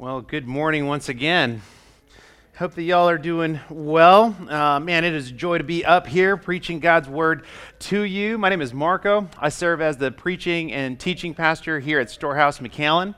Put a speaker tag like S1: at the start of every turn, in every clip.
S1: Well, good morning once again. Hope that y'all are doing well. Uh, man, it is a joy to be up here preaching God's word to you. My name is Marco. I serve as the preaching and teaching pastor here at Storehouse McAllen.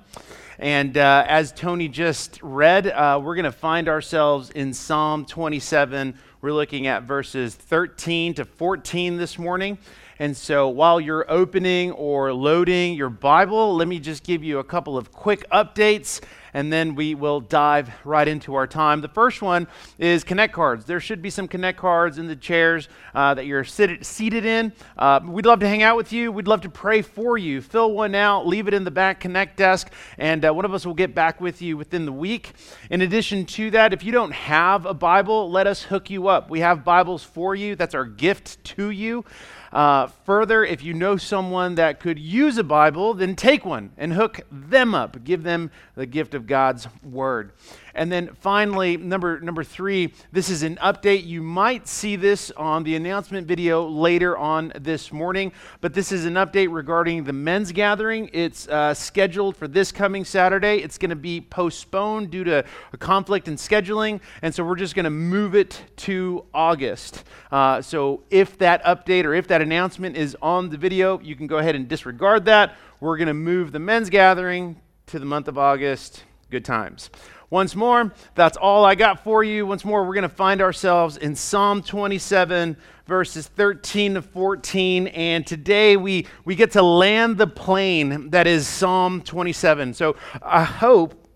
S1: And uh, as Tony just read, uh, we're going to find ourselves in Psalm 27. We're looking at verses 13 to 14 this morning. And so while you're opening or loading your Bible, let me just give you a couple of quick updates and then we will dive right into our time. The first one is Connect cards. There should be some Connect cards in the chairs uh, that you're sit- seated in. Uh, we'd love to hang out with you. We'd love to pray for you. Fill one out, leave it in the back Connect desk, and uh, one of us will get back with you within the week. In addition to that, if you don't have a Bible, let us hook you up. We have Bibles for you. That's our gift to you. Uh, further, if you know someone that could use a Bible, then take one and hook them up. Give them the gift of God's Word. And then finally, number, number three, this is an update. You might see this on the announcement video later on this morning, but this is an update regarding the men's gathering. It's uh, scheduled for this coming Saturday. It's going to be postponed due to a conflict in scheduling, and so we're just going to move it to August. Uh, so if that update or if that announcement is on the video, you can go ahead and disregard that. We're going to move the men's gathering to the month of August. Good times. Once more, that's all I got for you. Once more, we're going to find ourselves in Psalm 27, verses 13 to 14. And today we, we get to land the plane that is Psalm 27. So I hope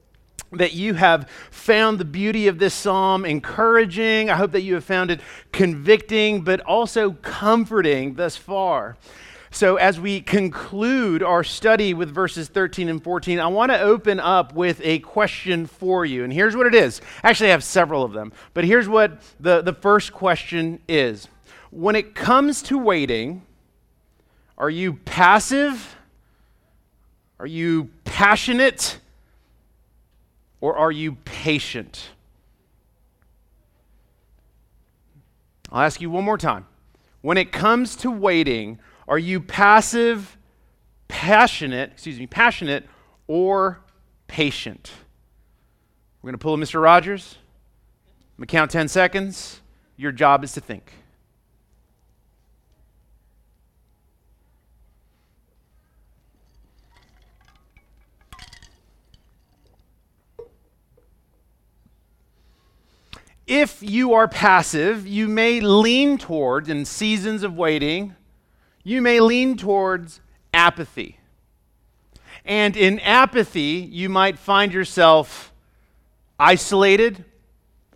S1: that you have found the beauty of this psalm encouraging. I hope that you have found it convicting, but also comforting thus far. So, as we conclude our study with verses 13 and 14, I want to open up with a question for you. And here's what it is. Actually, I have several of them, but here's what the, the first question is When it comes to waiting, are you passive? Are you passionate? Or are you patient? I'll ask you one more time. When it comes to waiting, are you passive, passionate, excuse me, passionate, or patient? We're going to pull a Mr. Rogers. I'm going to count 10 seconds. Your job is to think. If you are passive, you may lean toward, in seasons of waiting, you may lean towards apathy. And in apathy, you might find yourself isolated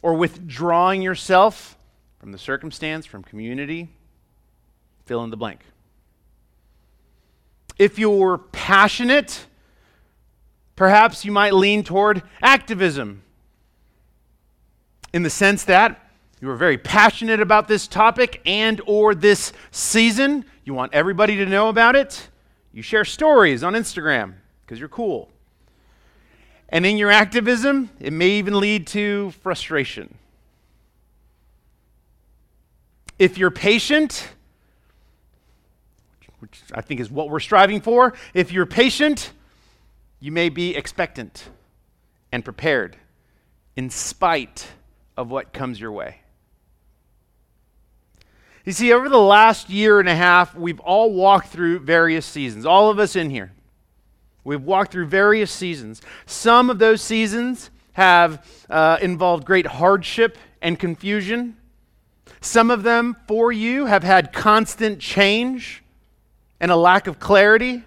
S1: or withdrawing yourself from the circumstance, from community, fill in the blank. If you're passionate, perhaps you might lean toward activism in the sense that you are very passionate about this topic and or this season you want everybody to know about it? You share stories on instagram because you're cool. And in your activism it may even lead to frustration. If you're patient which i think is what we're striving for if you're patient you may be expectant and prepared in spite of what comes your way you see, over the last year and a half, we've all walked through various seasons, all of us in here. We've walked through various seasons. Some of those seasons have uh, involved great hardship and confusion. Some of them, for you, have had constant change and a lack of clarity.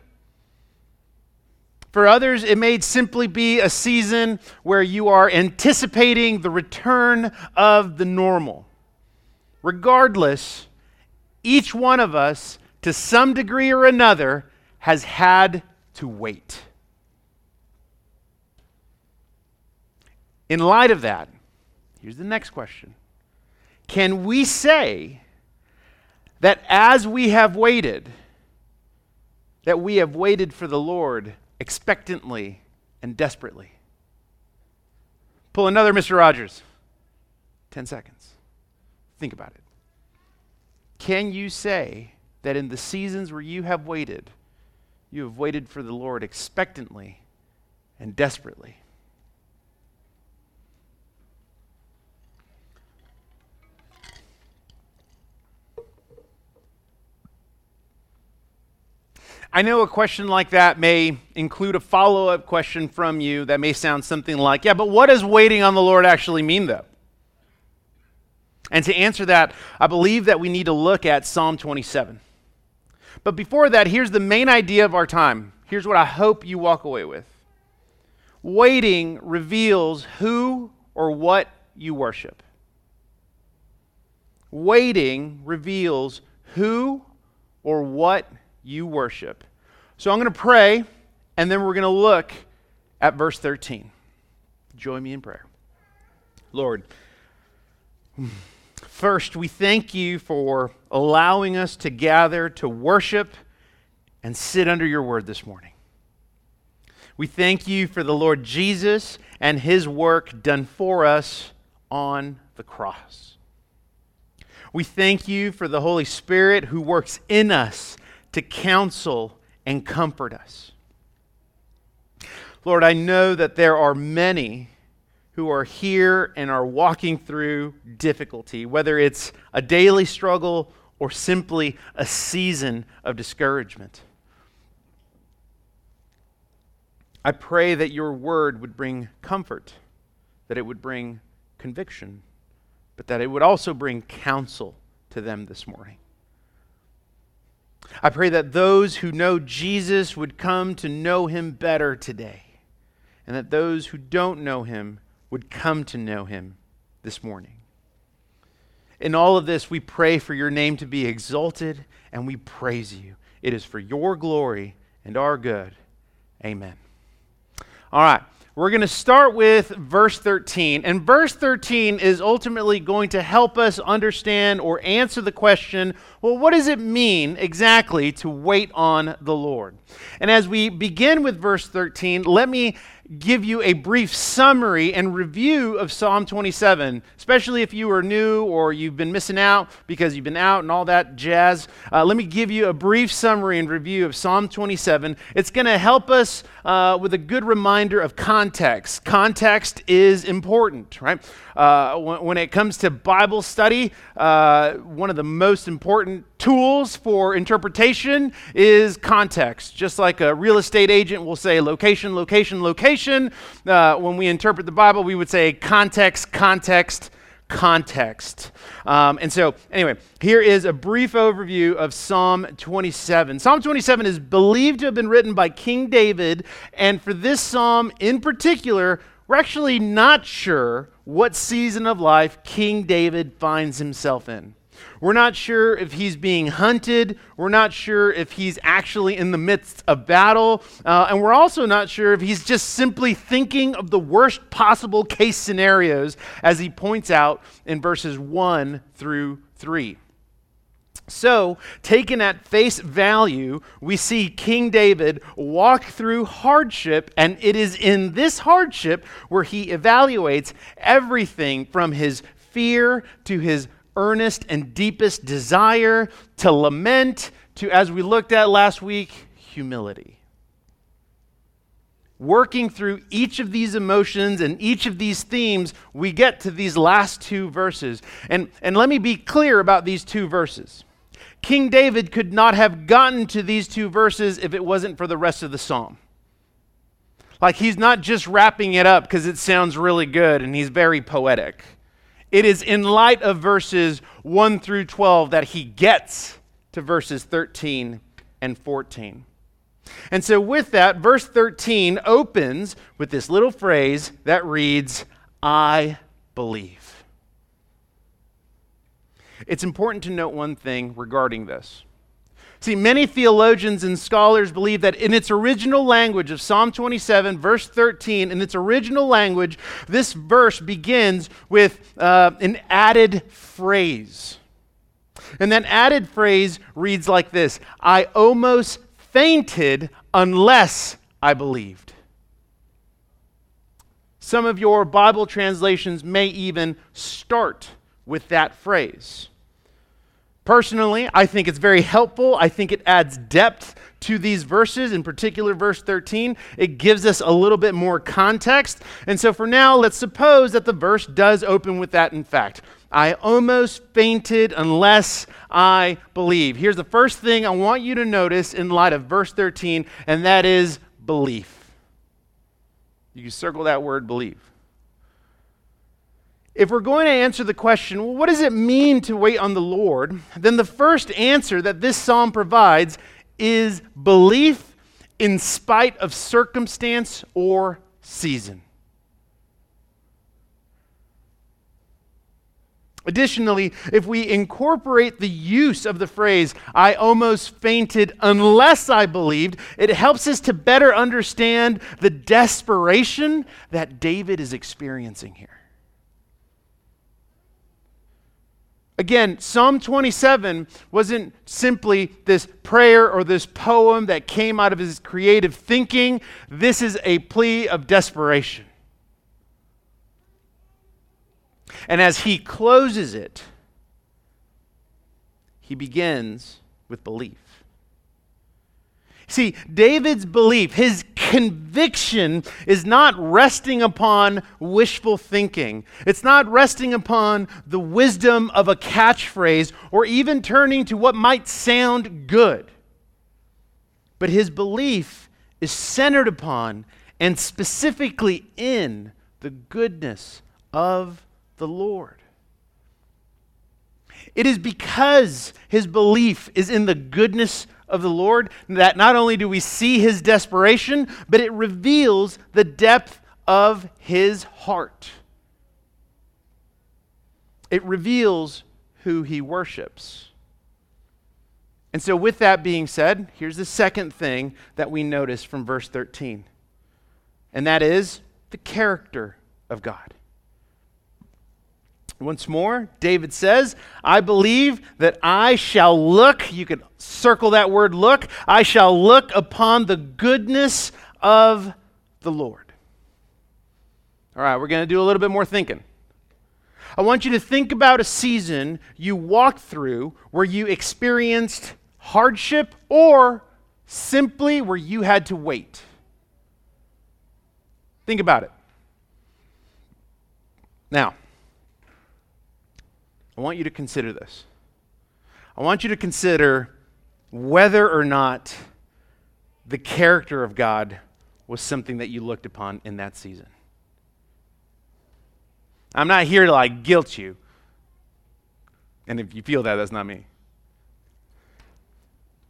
S1: For others, it may simply be a season where you are anticipating the return of the normal. Regardless, each one of us, to some degree or another, has had to wait. In light of that, here's the next question Can we say that as we have waited, that we have waited for the Lord expectantly and desperately? Pull another Mr. Rogers. 10 seconds. Think about it. Can you say that in the seasons where you have waited, you have waited for the Lord expectantly and desperately? I know a question like that may include a follow up question from you that may sound something like, yeah, but what does waiting on the Lord actually mean, though? And to answer that, I believe that we need to look at Psalm 27. But before that, here's the main idea of our time. Here's what I hope you walk away with waiting reveals who or what you worship. Waiting reveals who or what you worship. So I'm going to pray, and then we're going to look at verse 13. Join me in prayer. Lord, first, we thank you for allowing us to gather to worship and sit under your word this morning. We thank you for the Lord Jesus and his work done for us on the cross. We thank you for the Holy Spirit who works in us to counsel and comfort us. Lord, I know that there are many who are here and are walking through difficulty, whether it's a daily struggle or simply a season of discouragement. I pray that your word would bring comfort, that it would bring conviction, but that it would also bring counsel to them this morning. I pray that those who know Jesus would come to know him better today, and that those who don't know him would come to know him this morning. In all of this, we pray for your name to be exalted, and we praise you. It is for your glory and our good. Amen. All right. We're going to start with verse 13. And verse 13 is ultimately going to help us understand or answer the question well, what does it mean exactly to wait on the Lord? And as we begin with verse 13, let me give you a brief summary and review of Psalm 27, especially if you are new or you've been missing out because you've been out and all that jazz. Uh, let me give you a brief summary and review of Psalm 27. It's going to help us uh, with a good reminder of context. Context is important, right? Uh, when, when, it comes to Bible study, uh, one of the most important tools for interpretation is context. Just like a real estate agent will say location, location, location, uh, when we interpret the Bible, we would say context, context, context. Um, and so, anyway, here is a brief overview of Psalm 27. Psalm 27 is believed to have been written by King David, and for this psalm in particular, we're actually not sure what season of life King David finds himself in. We're not sure if he's being hunted. We're not sure if he's actually in the midst of battle. Uh, and we're also not sure if he's just simply thinking of the worst possible case scenarios, as he points out in verses 1 through 3. So, taken at face value, we see King David walk through hardship, and it is in this hardship where he evaluates everything from his fear to his earnest and deepest desire to lament to, as we looked at last week, humility. Working through each of these emotions and each of these themes, we get to these last two verses. And, and let me be clear about these two verses. King David could not have gotten to these two verses if it wasn't for the rest of the psalm. Like he's not just wrapping it up because it sounds really good and he's very poetic. It is in light of verses 1 through 12 that he gets to verses 13 and 14. And so, with that, verse 13 opens with this little phrase that reads, I believe. It's important to note one thing regarding this. See, many theologians and scholars believe that in its original language of Psalm 27, verse 13, in its original language, this verse begins with uh, an added phrase. And that added phrase reads like this I almost fainted unless I believed. Some of your Bible translations may even start with that phrase. Personally, I think it's very helpful. I think it adds depth to these verses, in particular, verse 13. It gives us a little bit more context. And so for now, let's suppose that the verse does open with that, in fact. I almost fainted unless I believe. Here's the first thing I want you to notice in light of verse 13, and that is belief. You can circle that word believe. If we're going to answer the question, well, what does it mean to wait on the Lord? Then the first answer that this psalm provides is belief in spite of circumstance or season. Additionally, if we incorporate the use of the phrase, I almost fainted unless I believed, it helps us to better understand the desperation that David is experiencing here. Again, Psalm 27 wasn't simply this prayer or this poem that came out of his creative thinking. This is a plea of desperation. And as he closes it, he begins with belief. See, David's belief, his conviction, is not resting upon wishful thinking. It's not resting upon the wisdom of a catchphrase or even turning to what might sound good. But his belief is centered upon and specifically in the goodness of the Lord. It is because his belief is in the goodness of the Lord that not only do we see his desperation, but it reveals the depth of his heart. It reveals who he worships. And so, with that being said, here's the second thing that we notice from verse 13, and that is the character of God. Once more, David says, I believe that I shall look, you can circle that word look, I shall look upon the goodness of the Lord. All right, we're going to do a little bit more thinking. I want you to think about a season you walked through where you experienced hardship or simply where you had to wait. Think about it. Now, I want you to consider this. I want you to consider whether or not the character of God was something that you looked upon in that season. I'm not here to like guilt you. And if you feel that, that's not me.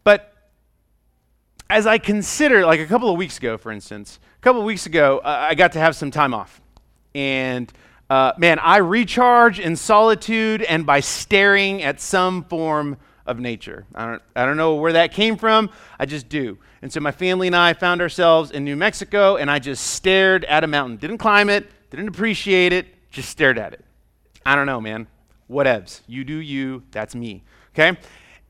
S1: But as I consider, like a couple of weeks ago, for instance, a couple of weeks ago, uh, I got to have some time off. And uh, man, I recharge in solitude and by staring at some form of nature. I don't, I don't know where that came from. I just do. And so my family and I found ourselves in New Mexico, and I just stared at a mountain. Didn't climb it, didn't appreciate it, just stared at it. I don't know, man. Whatevs. You do you. That's me. Okay?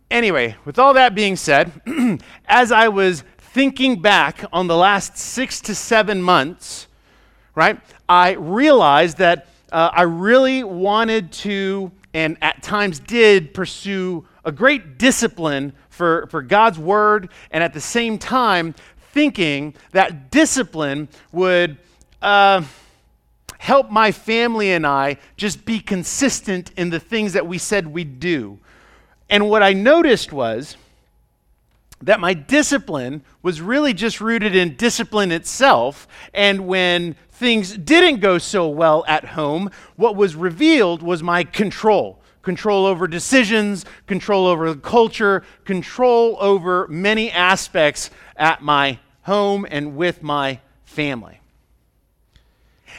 S1: Anyway, with all that being said, as I was thinking back on the last six to seven months, right, I realized that uh, I really wanted to, and at times did, pursue a great discipline for, for God's word, and at the same time, thinking that discipline would uh, help my family and I just be consistent in the things that we said we'd do. And what I noticed was that my discipline was really just rooted in discipline itself. And when things didn't go so well at home, what was revealed was my control control over decisions, control over the culture, control over many aspects at my home and with my family.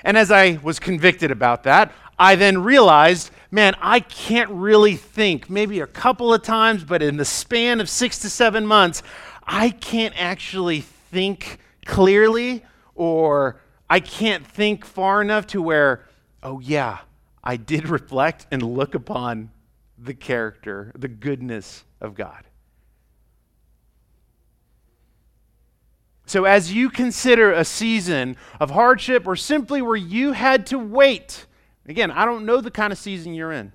S1: And as I was convicted about that, I then realized, man, I can't really think, maybe a couple of times, but in the span of six to seven months, I can't actually think clearly or I can't think far enough to where, oh, yeah, I did reflect and look upon the character, the goodness of God. So, as you consider a season of hardship or simply where you had to wait, again, I don't know the kind of season you're in.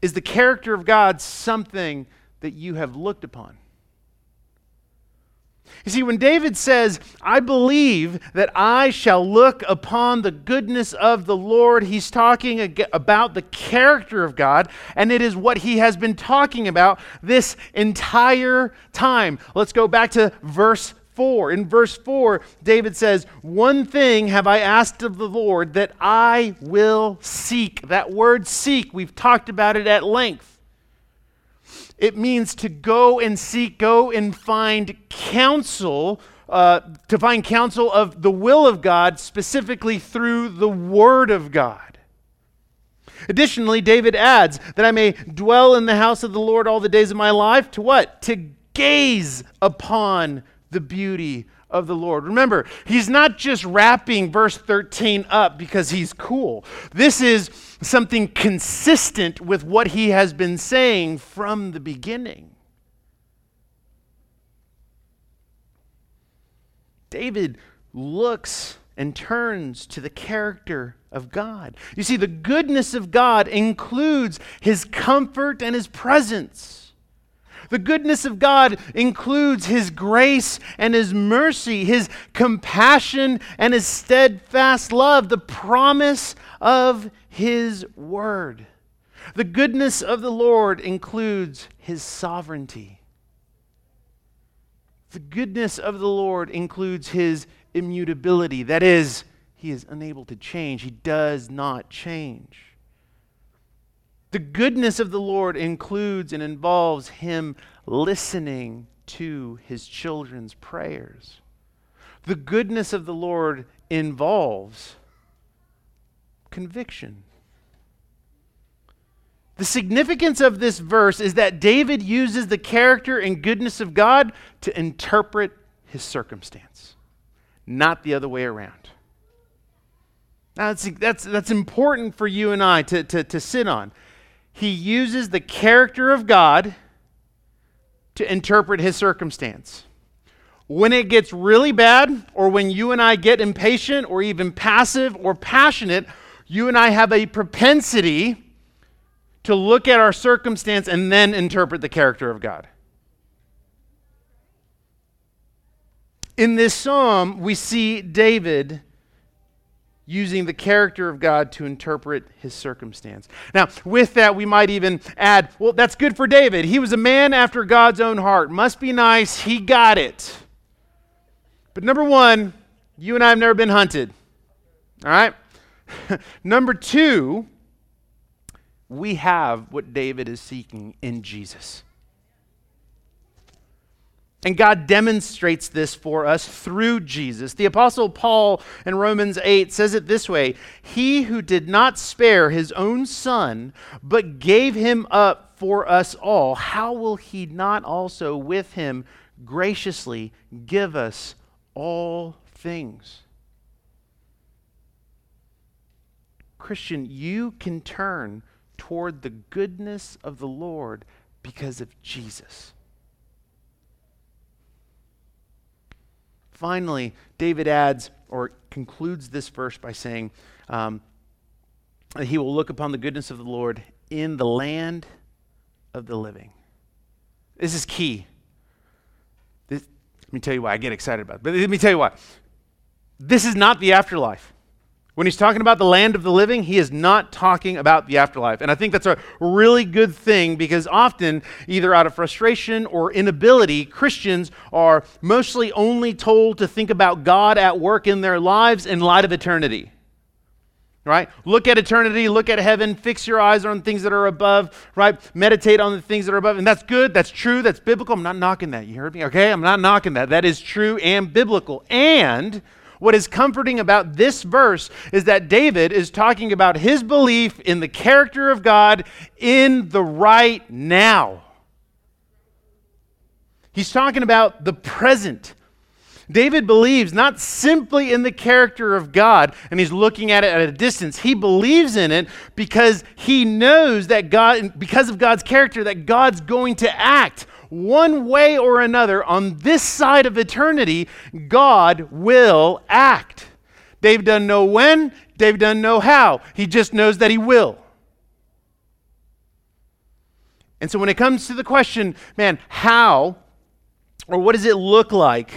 S1: Is the character of God something that you have looked upon? You see, when David says, I believe that I shall look upon the goodness of the Lord, he's talking about the character of God, and it is what he has been talking about this entire time. Let's go back to verse 4. In verse 4, David says, One thing have I asked of the Lord that I will seek. That word seek, we've talked about it at length. It means to go and seek, go and find counsel, uh, to find counsel of the will of God, specifically through the Word of God. Additionally, David adds that I may dwell in the house of the Lord all the days of my life. To what? To gaze upon the beauty of the Lord. Remember, he's not just wrapping verse 13 up because he's cool. This is something consistent with what he has been saying from the beginning. David looks and turns to the character of God. You see, the goodness of God includes his comfort and his presence. The goodness of God includes His grace and His mercy, His compassion and His steadfast love, the promise of His word. The goodness of the Lord includes His sovereignty. The goodness of the Lord includes His immutability. That is, He is unable to change, He does not change. The goodness of the Lord includes and involves him listening to his children's prayers. The goodness of the Lord involves conviction. The significance of this verse is that David uses the character and goodness of God to interpret his circumstance, not the other way around. Now, that's, that's, that's important for you and I to, to, to sit on he uses the character of God to interpret his circumstance. When it gets really bad, or when you and I get impatient, or even passive or passionate, you and I have a propensity to look at our circumstance and then interpret the character of God. In this psalm, we see David using the character of God to interpret his circumstance. Now, with that, we might even add, well, that's good for David. He was a man after God's own heart. Must be nice. He got it. But number one, you and I have never been hunted. All right? number two, we have what David is seeking in Jesus. And God demonstrates this for us through Jesus. The Apostle Paul in Romans 8 says it this way He who did not spare his own son, but gave him up for us all, how will he not also with him graciously give us all things? Christian, you can turn toward the goodness of the Lord because of Jesus. Finally, David adds or concludes this verse by saying um, that he will look upon the goodness of the Lord in the land of the living. This is key. This, let me tell you why I get excited about it. But let me tell you why. This is not the afterlife. When he's talking about the land of the living, he is not talking about the afterlife. And I think that's a really good thing because often, either out of frustration or inability, Christians are mostly only told to think about God at work in their lives in light of eternity. Right? Look at eternity, look at heaven, fix your eyes on things that are above, right? Meditate on the things that are above. And that's good, that's true, that's biblical. I'm not knocking that. You heard me? Okay? I'm not knocking that. That is true and biblical. And what is comforting about this verse is that David is talking about his belief in the character of God in the right now. He's talking about the present. David believes not simply in the character of God and he's looking at it at a distance. He believes in it because he knows that God, because of God's character, that God's going to act one way or another, on this side of eternity, God will act. David doesn't know when, David doesn't know how. He just knows that he will. And so when it comes to the question, man, how or what does it look like?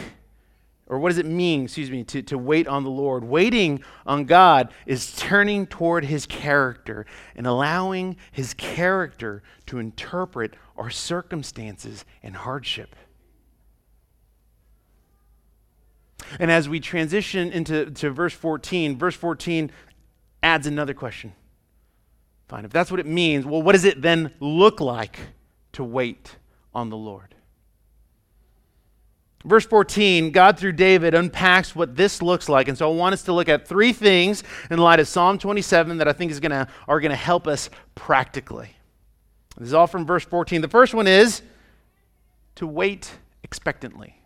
S1: Or what does it mean, excuse me, to, to wait on the Lord? Waiting on God is turning toward his character and allowing his character to interpret our circumstances and hardship. And as we transition into to verse 14, verse 14 adds another question. Fine, if that's what it means, well, what does it then look like to wait on the Lord? Verse 14, God through David unpacks what this looks like. And so I want us to look at three things in light of Psalm 27 that I think is gonna, are going to help us practically. This is all from verse 14. The first one is to wait expectantly.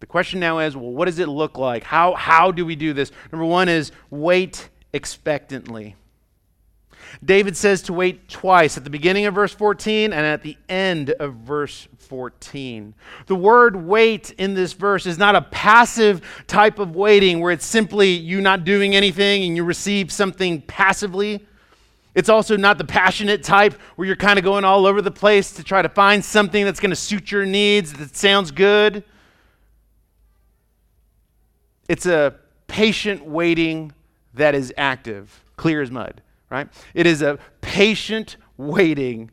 S1: The question now is well, what does it look like? How, how do we do this? Number one is wait expectantly. David says to wait twice at the beginning of verse 14 and at the end of verse 14. The word wait in this verse is not a passive type of waiting where it's simply you not doing anything and you receive something passively. It's also not the passionate type where you're kind of going all over the place to try to find something that's going to suit your needs that sounds good. It's a patient waiting that is active, clear as mud right? It is a patient waiting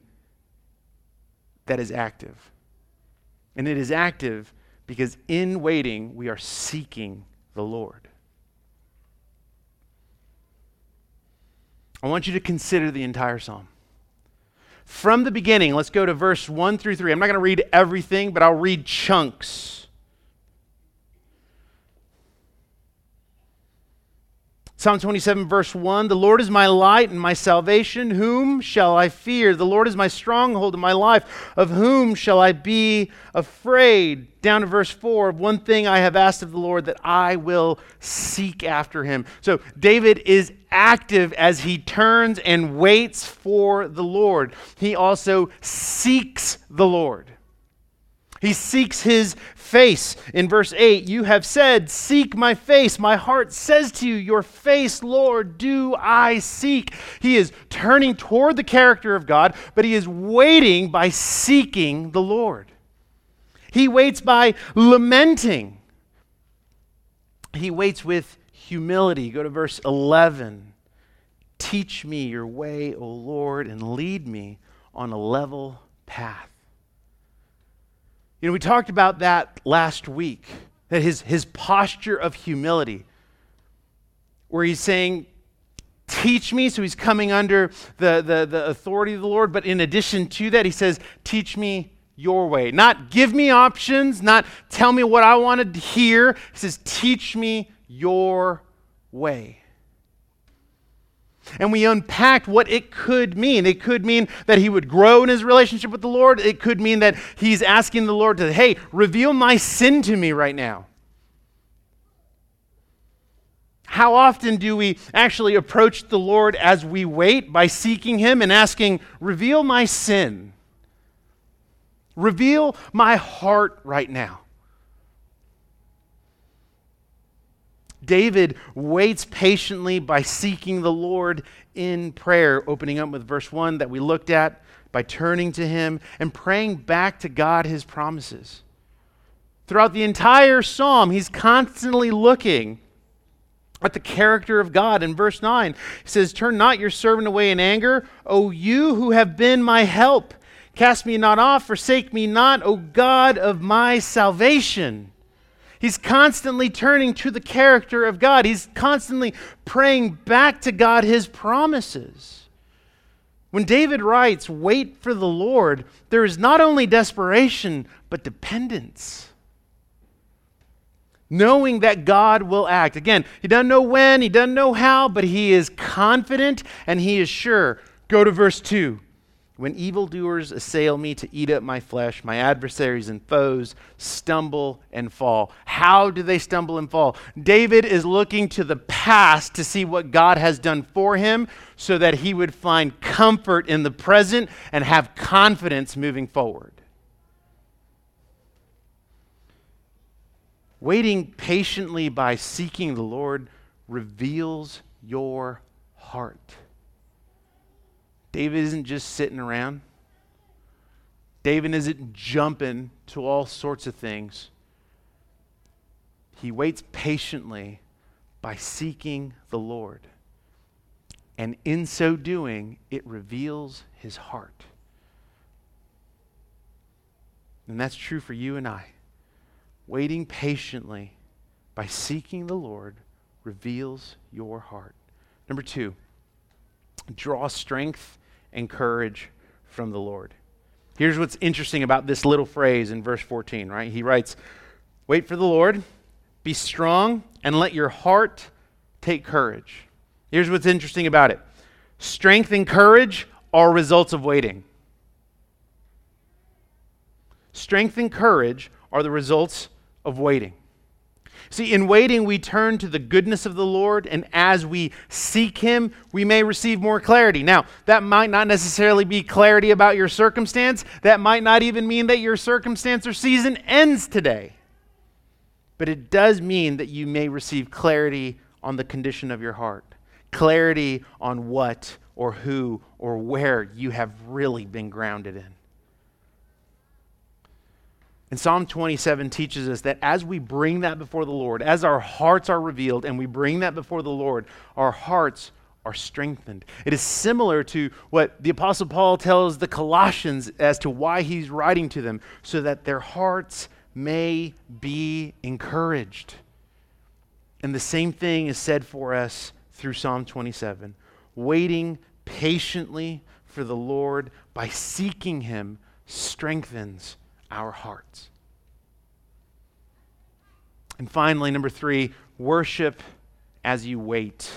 S1: that is active. And it is active because in waiting, we are seeking the Lord. I want you to consider the entire psalm. From the beginning, let's go to verse 1 through 3. I'm not going to read everything, but I'll read chunks. Psalm 27, verse 1 The Lord is my light and my salvation. Whom shall I fear? The Lord is my stronghold and my life. Of whom shall I be afraid? Down to verse 4 One thing I have asked of the Lord that I will seek after him. So David is active as he turns and waits for the Lord. He also seeks the Lord. He seeks his face. In verse 8, you have said, Seek my face. My heart says to you, Your face, Lord, do I seek. He is turning toward the character of God, but he is waiting by seeking the Lord. He waits by lamenting. He waits with humility. Go to verse 11. Teach me your way, O Lord, and lead me on a level path. You know, we talked about that last week, that his, his posture of humility, where he's saying, Teach me. So he's coming under the, the, the authority of the Lord. But in addition to that, he says, Teach me your way. Not give me options, not tell me what I want to hear. He says, Teach me your way. And we unpacked what it could mean. It could mean that he would grow in his relationship with the Lord. It could mean that he's asking the Lord to, hey, reveal my sin to me right now. How often do we actually approach the Lord as we wait by seeking him and asking, reveal my sin? Reveal my heart right now. David waits patiently by seeking the Lord in prayer, opening up with verse 1 that we looked at, by turning to Him and praying back to God His promises. Throughout the entire psalm, he's constantly looking at the character of God. In verse 9, he says, Turn not your servant away in anger, O you who have been my help. Cast me not off, forsake me not, O God of my salvation. He's constantly turning to the character of God. He's constantly praying back to God his promises. When David writes, Wait for the Lord, there is not only desperation, but dependence. Knowing that God will act. Again, he doesn't know when, he doesn't know how, but he is confident and he is sure. Go to verse 2. When evildoers assail me to eat up my flesh, my adversaries and foes stumble and fall. How do they stumble and fall? David is looking to the past to see what God has done for him so that he would find comfort in the present and have confidence moving forward. Waiting patiently by seeking the Lord reveals your heart. David isn't just sitting around. David isn't jumping to all sorts of things. He waits patiently by seeking the Lord. And in so doing, it reveals his heart. And that's true for you and I. Waiting patiently by seeking the Lord reveals your heart. Number two, draw strength and courage from the Lord. Here's what's interesting about this little phrase in verse 14, right? He writes, Wait for the Lord, be strong, and let your heart take courage. Here's what's interesting about it strength and courage are results of waiting. Strength and courage are the results of waiting. See, in waiting, we turn to the goodness of the Lord, and as we seek Him, we may receive more clarity. Now, that might not necessarily be clarity about your circumstance. That might not even mean that your circumstance or season ends today. But it does mean that you may receive clarity on the condition of your heart, clarity on what or who or where you have really been grounded in. And Psalm 27 teaches us that as we bring that before the Lord, as our hearts are revealed and we bring that before the Lord, our hearts are strengthened. It is similar to what the Apostle Paul tells the Colossians as to why he's writing to them, so that their hearts may be encouraged. And the same thing is said for us through Psalm 27 waiting patiently for the Lord by seeking him strengthens our hearts. And finally, number three, worship as you wait.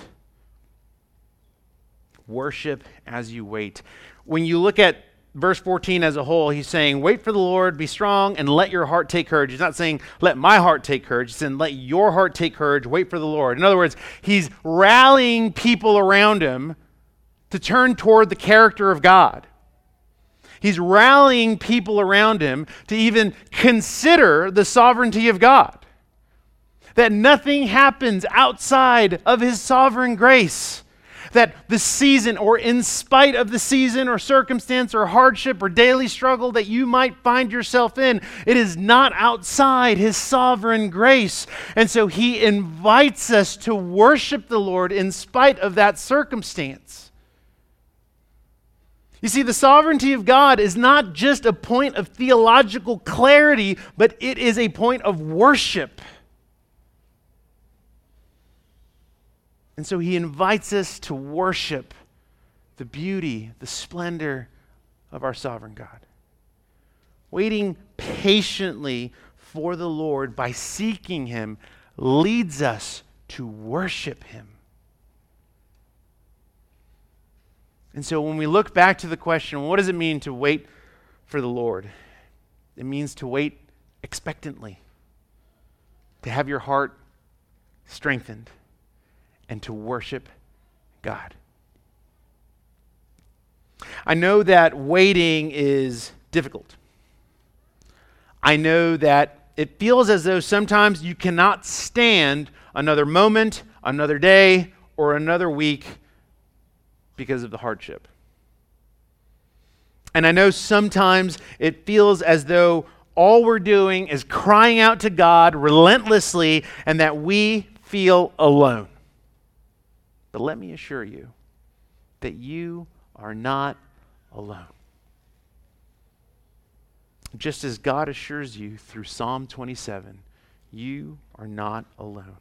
S1: Worship as you wait. When you look at verse 14 as a whole, he's saying, Wait for the Lord, be strong, and let your heart take courage. He's not saying, Let my heart take courage. He's saying, Let your heart take courage. Wait for the Lord. In other words, he's rallying people around him to turn toward the character of God. He's rallying people around him to even consider the sovereignty of God. That nothing happens outside of his sovereign grace. That the season, or in spite of the season, or circumstance, or hardship, or daily struggle that you might find yourself in, it is not outside his sovereign grace. And so he invites us to worship the Lord in spite of that circumstance. You see, the sovereignty of God is not just a point of theological clarity, but it is a point of worship. And so he invites us to worship the beauty, the splendor of our sovereign God. Waiting patiently for the Lord by seeking him leads us to worship him. And so when we look back to the question, what does it mean to wait for the Lord? It means to wait expectantly, to have your heart strengthened, and to worship God. I know that waiting is difficult. I know that it feels as though sometimes you cannot stand another moment, another day, or another week because of the hardship. And I know sometimes it feels as though all we're doing is crying out to God relentlessly and that we feel alone. But let me assure you that you are not alone. Just as God assures you through Psalm 27, you are not alone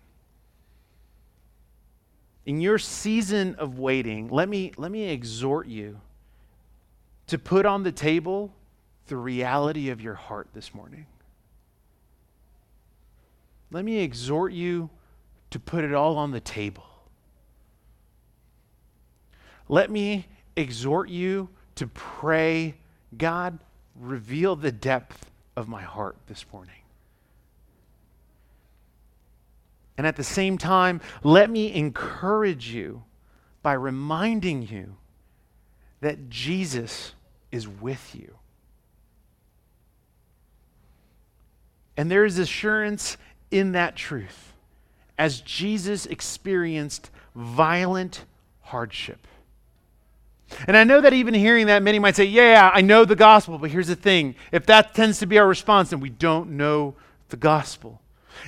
S1: in your season of waiting, let me, let me exhort you to put on the table the reality of your heart this morning. Let me exhort you to put it all on the table. Let me exhort you to pray, God, reveal the depth of my heart this morning. And at the same time, let me encourage you by reminding you that Jesus is with you. And there is assurance in that truth as Jesus experienced violent hardship. And I know that even hearing that, many might say, Yeah, I know the gospel, but here's the thing. If that tends to be our response, then we don't know the gospel.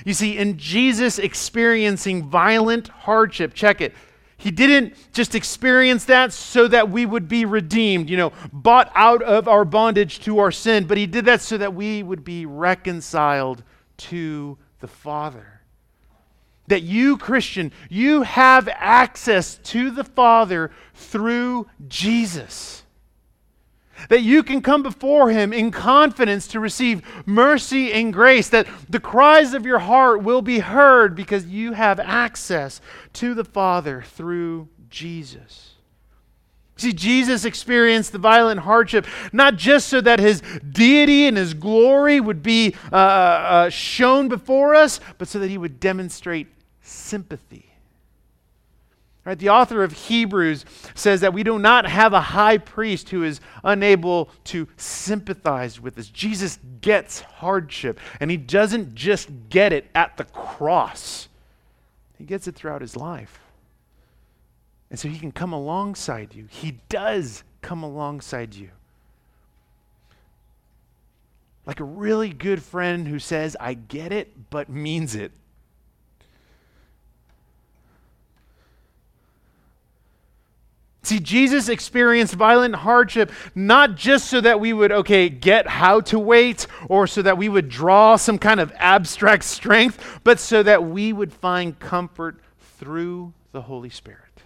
S1: You see, in Jesus experiencing violent hardship, check it, he didn't just experience that so that we would be redeemed, you know, bought out of our bondage to our sin, but he did that so that we would be reconciled to the Father that you, Christian, you have access to the Father through Jesus. That you can come before Him in confidence to receive mercy and grace, that the cries of your heart will be heard because you have access to the Father through Jesus. See, Jesus experienced the violent hardship not just so that his deity and his glory would be uh, uh, shown before us, but so that he would demonstrate sympathy. Right, the author of Hebrews says that we do not have a high priest who is unable to sympathize with us. Jesus gets hardship, and he doesn't just get it at the cross, he gets it throughout his life. And so he can come alongside you. He does come alongside you. Like a really good friend who says, I get it, but means it. See, Jesus experienced violent hardship not just so that we would, okay, get how to wait or so that we would draw some kind of abstract strength, but so that we would find comfort through the Holy Spirit.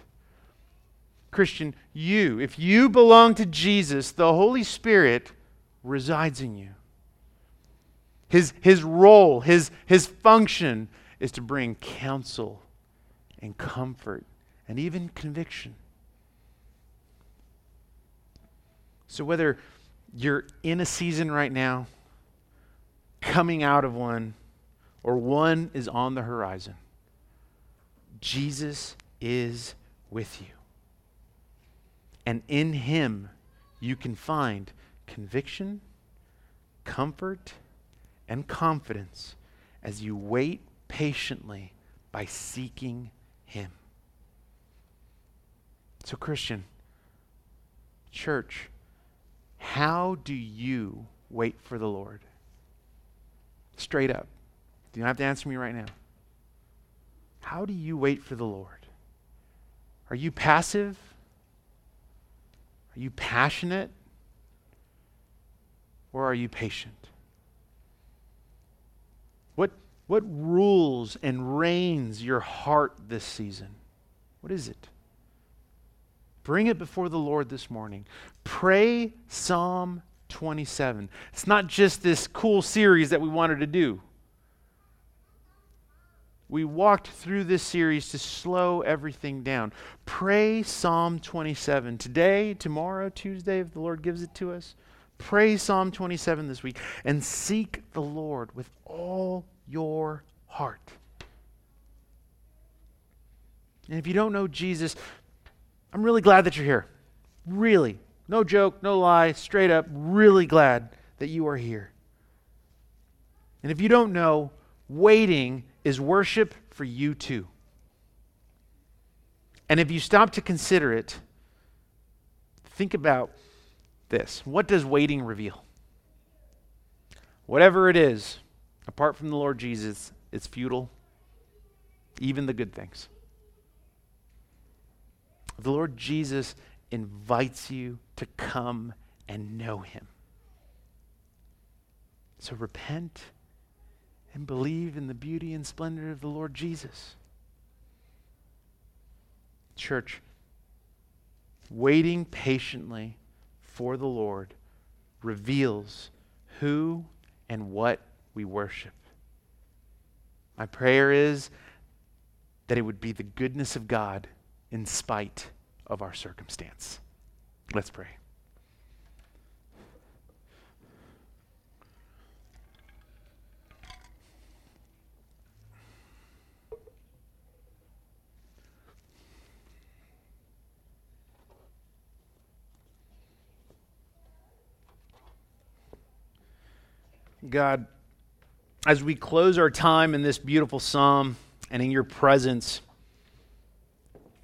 S1: Christian, you, if you belong to Jesus, the Holy Spirit resides in you. His, his role, his, his function is to bring counsel and comfort and even conviction. So, whether you're in a season right now, coming out of one, or one is on the horizon, Jesus is with you. And in him, you can find conviction, comfort, and confidence as you wait patiently by seeking him. So, Christian, church, how do you wait for the Lord? Straight up. You don't have to answer me right now. How do you wait for the Lord? Are you passive? Are you passionate? Or are you patient? What, what rules and reigns your heart this season? What is it? Bring it before the Lord this morning. Pray Psalm 27. It's not just this cool series that we wanted to do. We walked through this series to slow everything down. Pray Psalm 27 today, tomorrow, Tuesday, if the Lord gives it to us. Pray Psalm 27 this week and seek the Lord with all your heart. And if you don't know Jesus, I'm really glad that you're here. Really. No joke, no lie, straight up, really glad that you are here. And if you don't know, waiting is worship for you too. And if you stop to consider it, think about this. What does waiting reveal? Whatever it is, apart from the Lord Jesus, it's futile, even the good things. The Lord Jesus invites you to come and know him. So repent and believe in the beauty and splendor of the Lord Jesus. Church, waiting patiently for the Lord reveals who and what we worship. My prayer is that it would be the goodness of God in spite of our circumstance. Let's pray. God, as we close our time in this beautiful psalm and in your presence,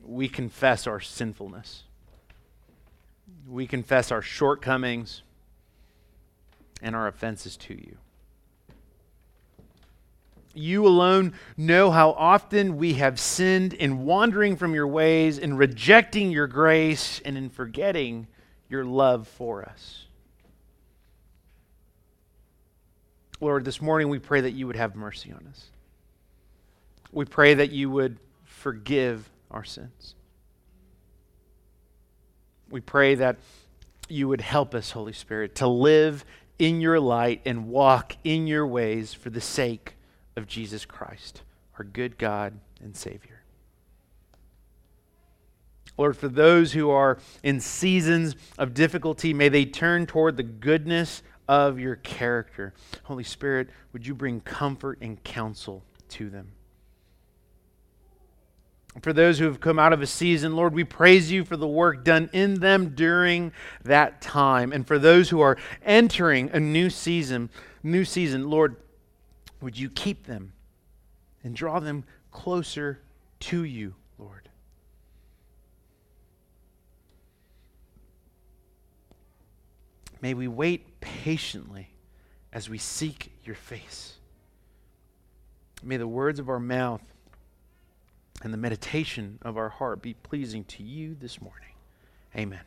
S1: we confess our sinfulness. we confess our shortcomings and our offenses to you. You alone know how often we have sinned in wandering from your ways, in rejecting your grace, and in forgetting your love for us. Lord, this morning we pray that you would have mercy on us. We pray that you would forgive our sins. We pray that you would help us, Holy Spirit, to live in your light and walk in your ways for the sake of Jesus Christ, our good God and Savior. Lord, for those who are in seasons of difficulty, may they turn toward the goodness of your character. Holy Spirit, would you bring comfort and counsel to them? For those who have come out of a season, Lord, we praise you for the work done in them during that time. And for those who are entering a new season, new season, Lord, would you keep them and draw them closer to you, Lord? May we wait patiently as we seek your face. May the words of our mouth and the meditation of our heart be pleasing to you this morning. Amen.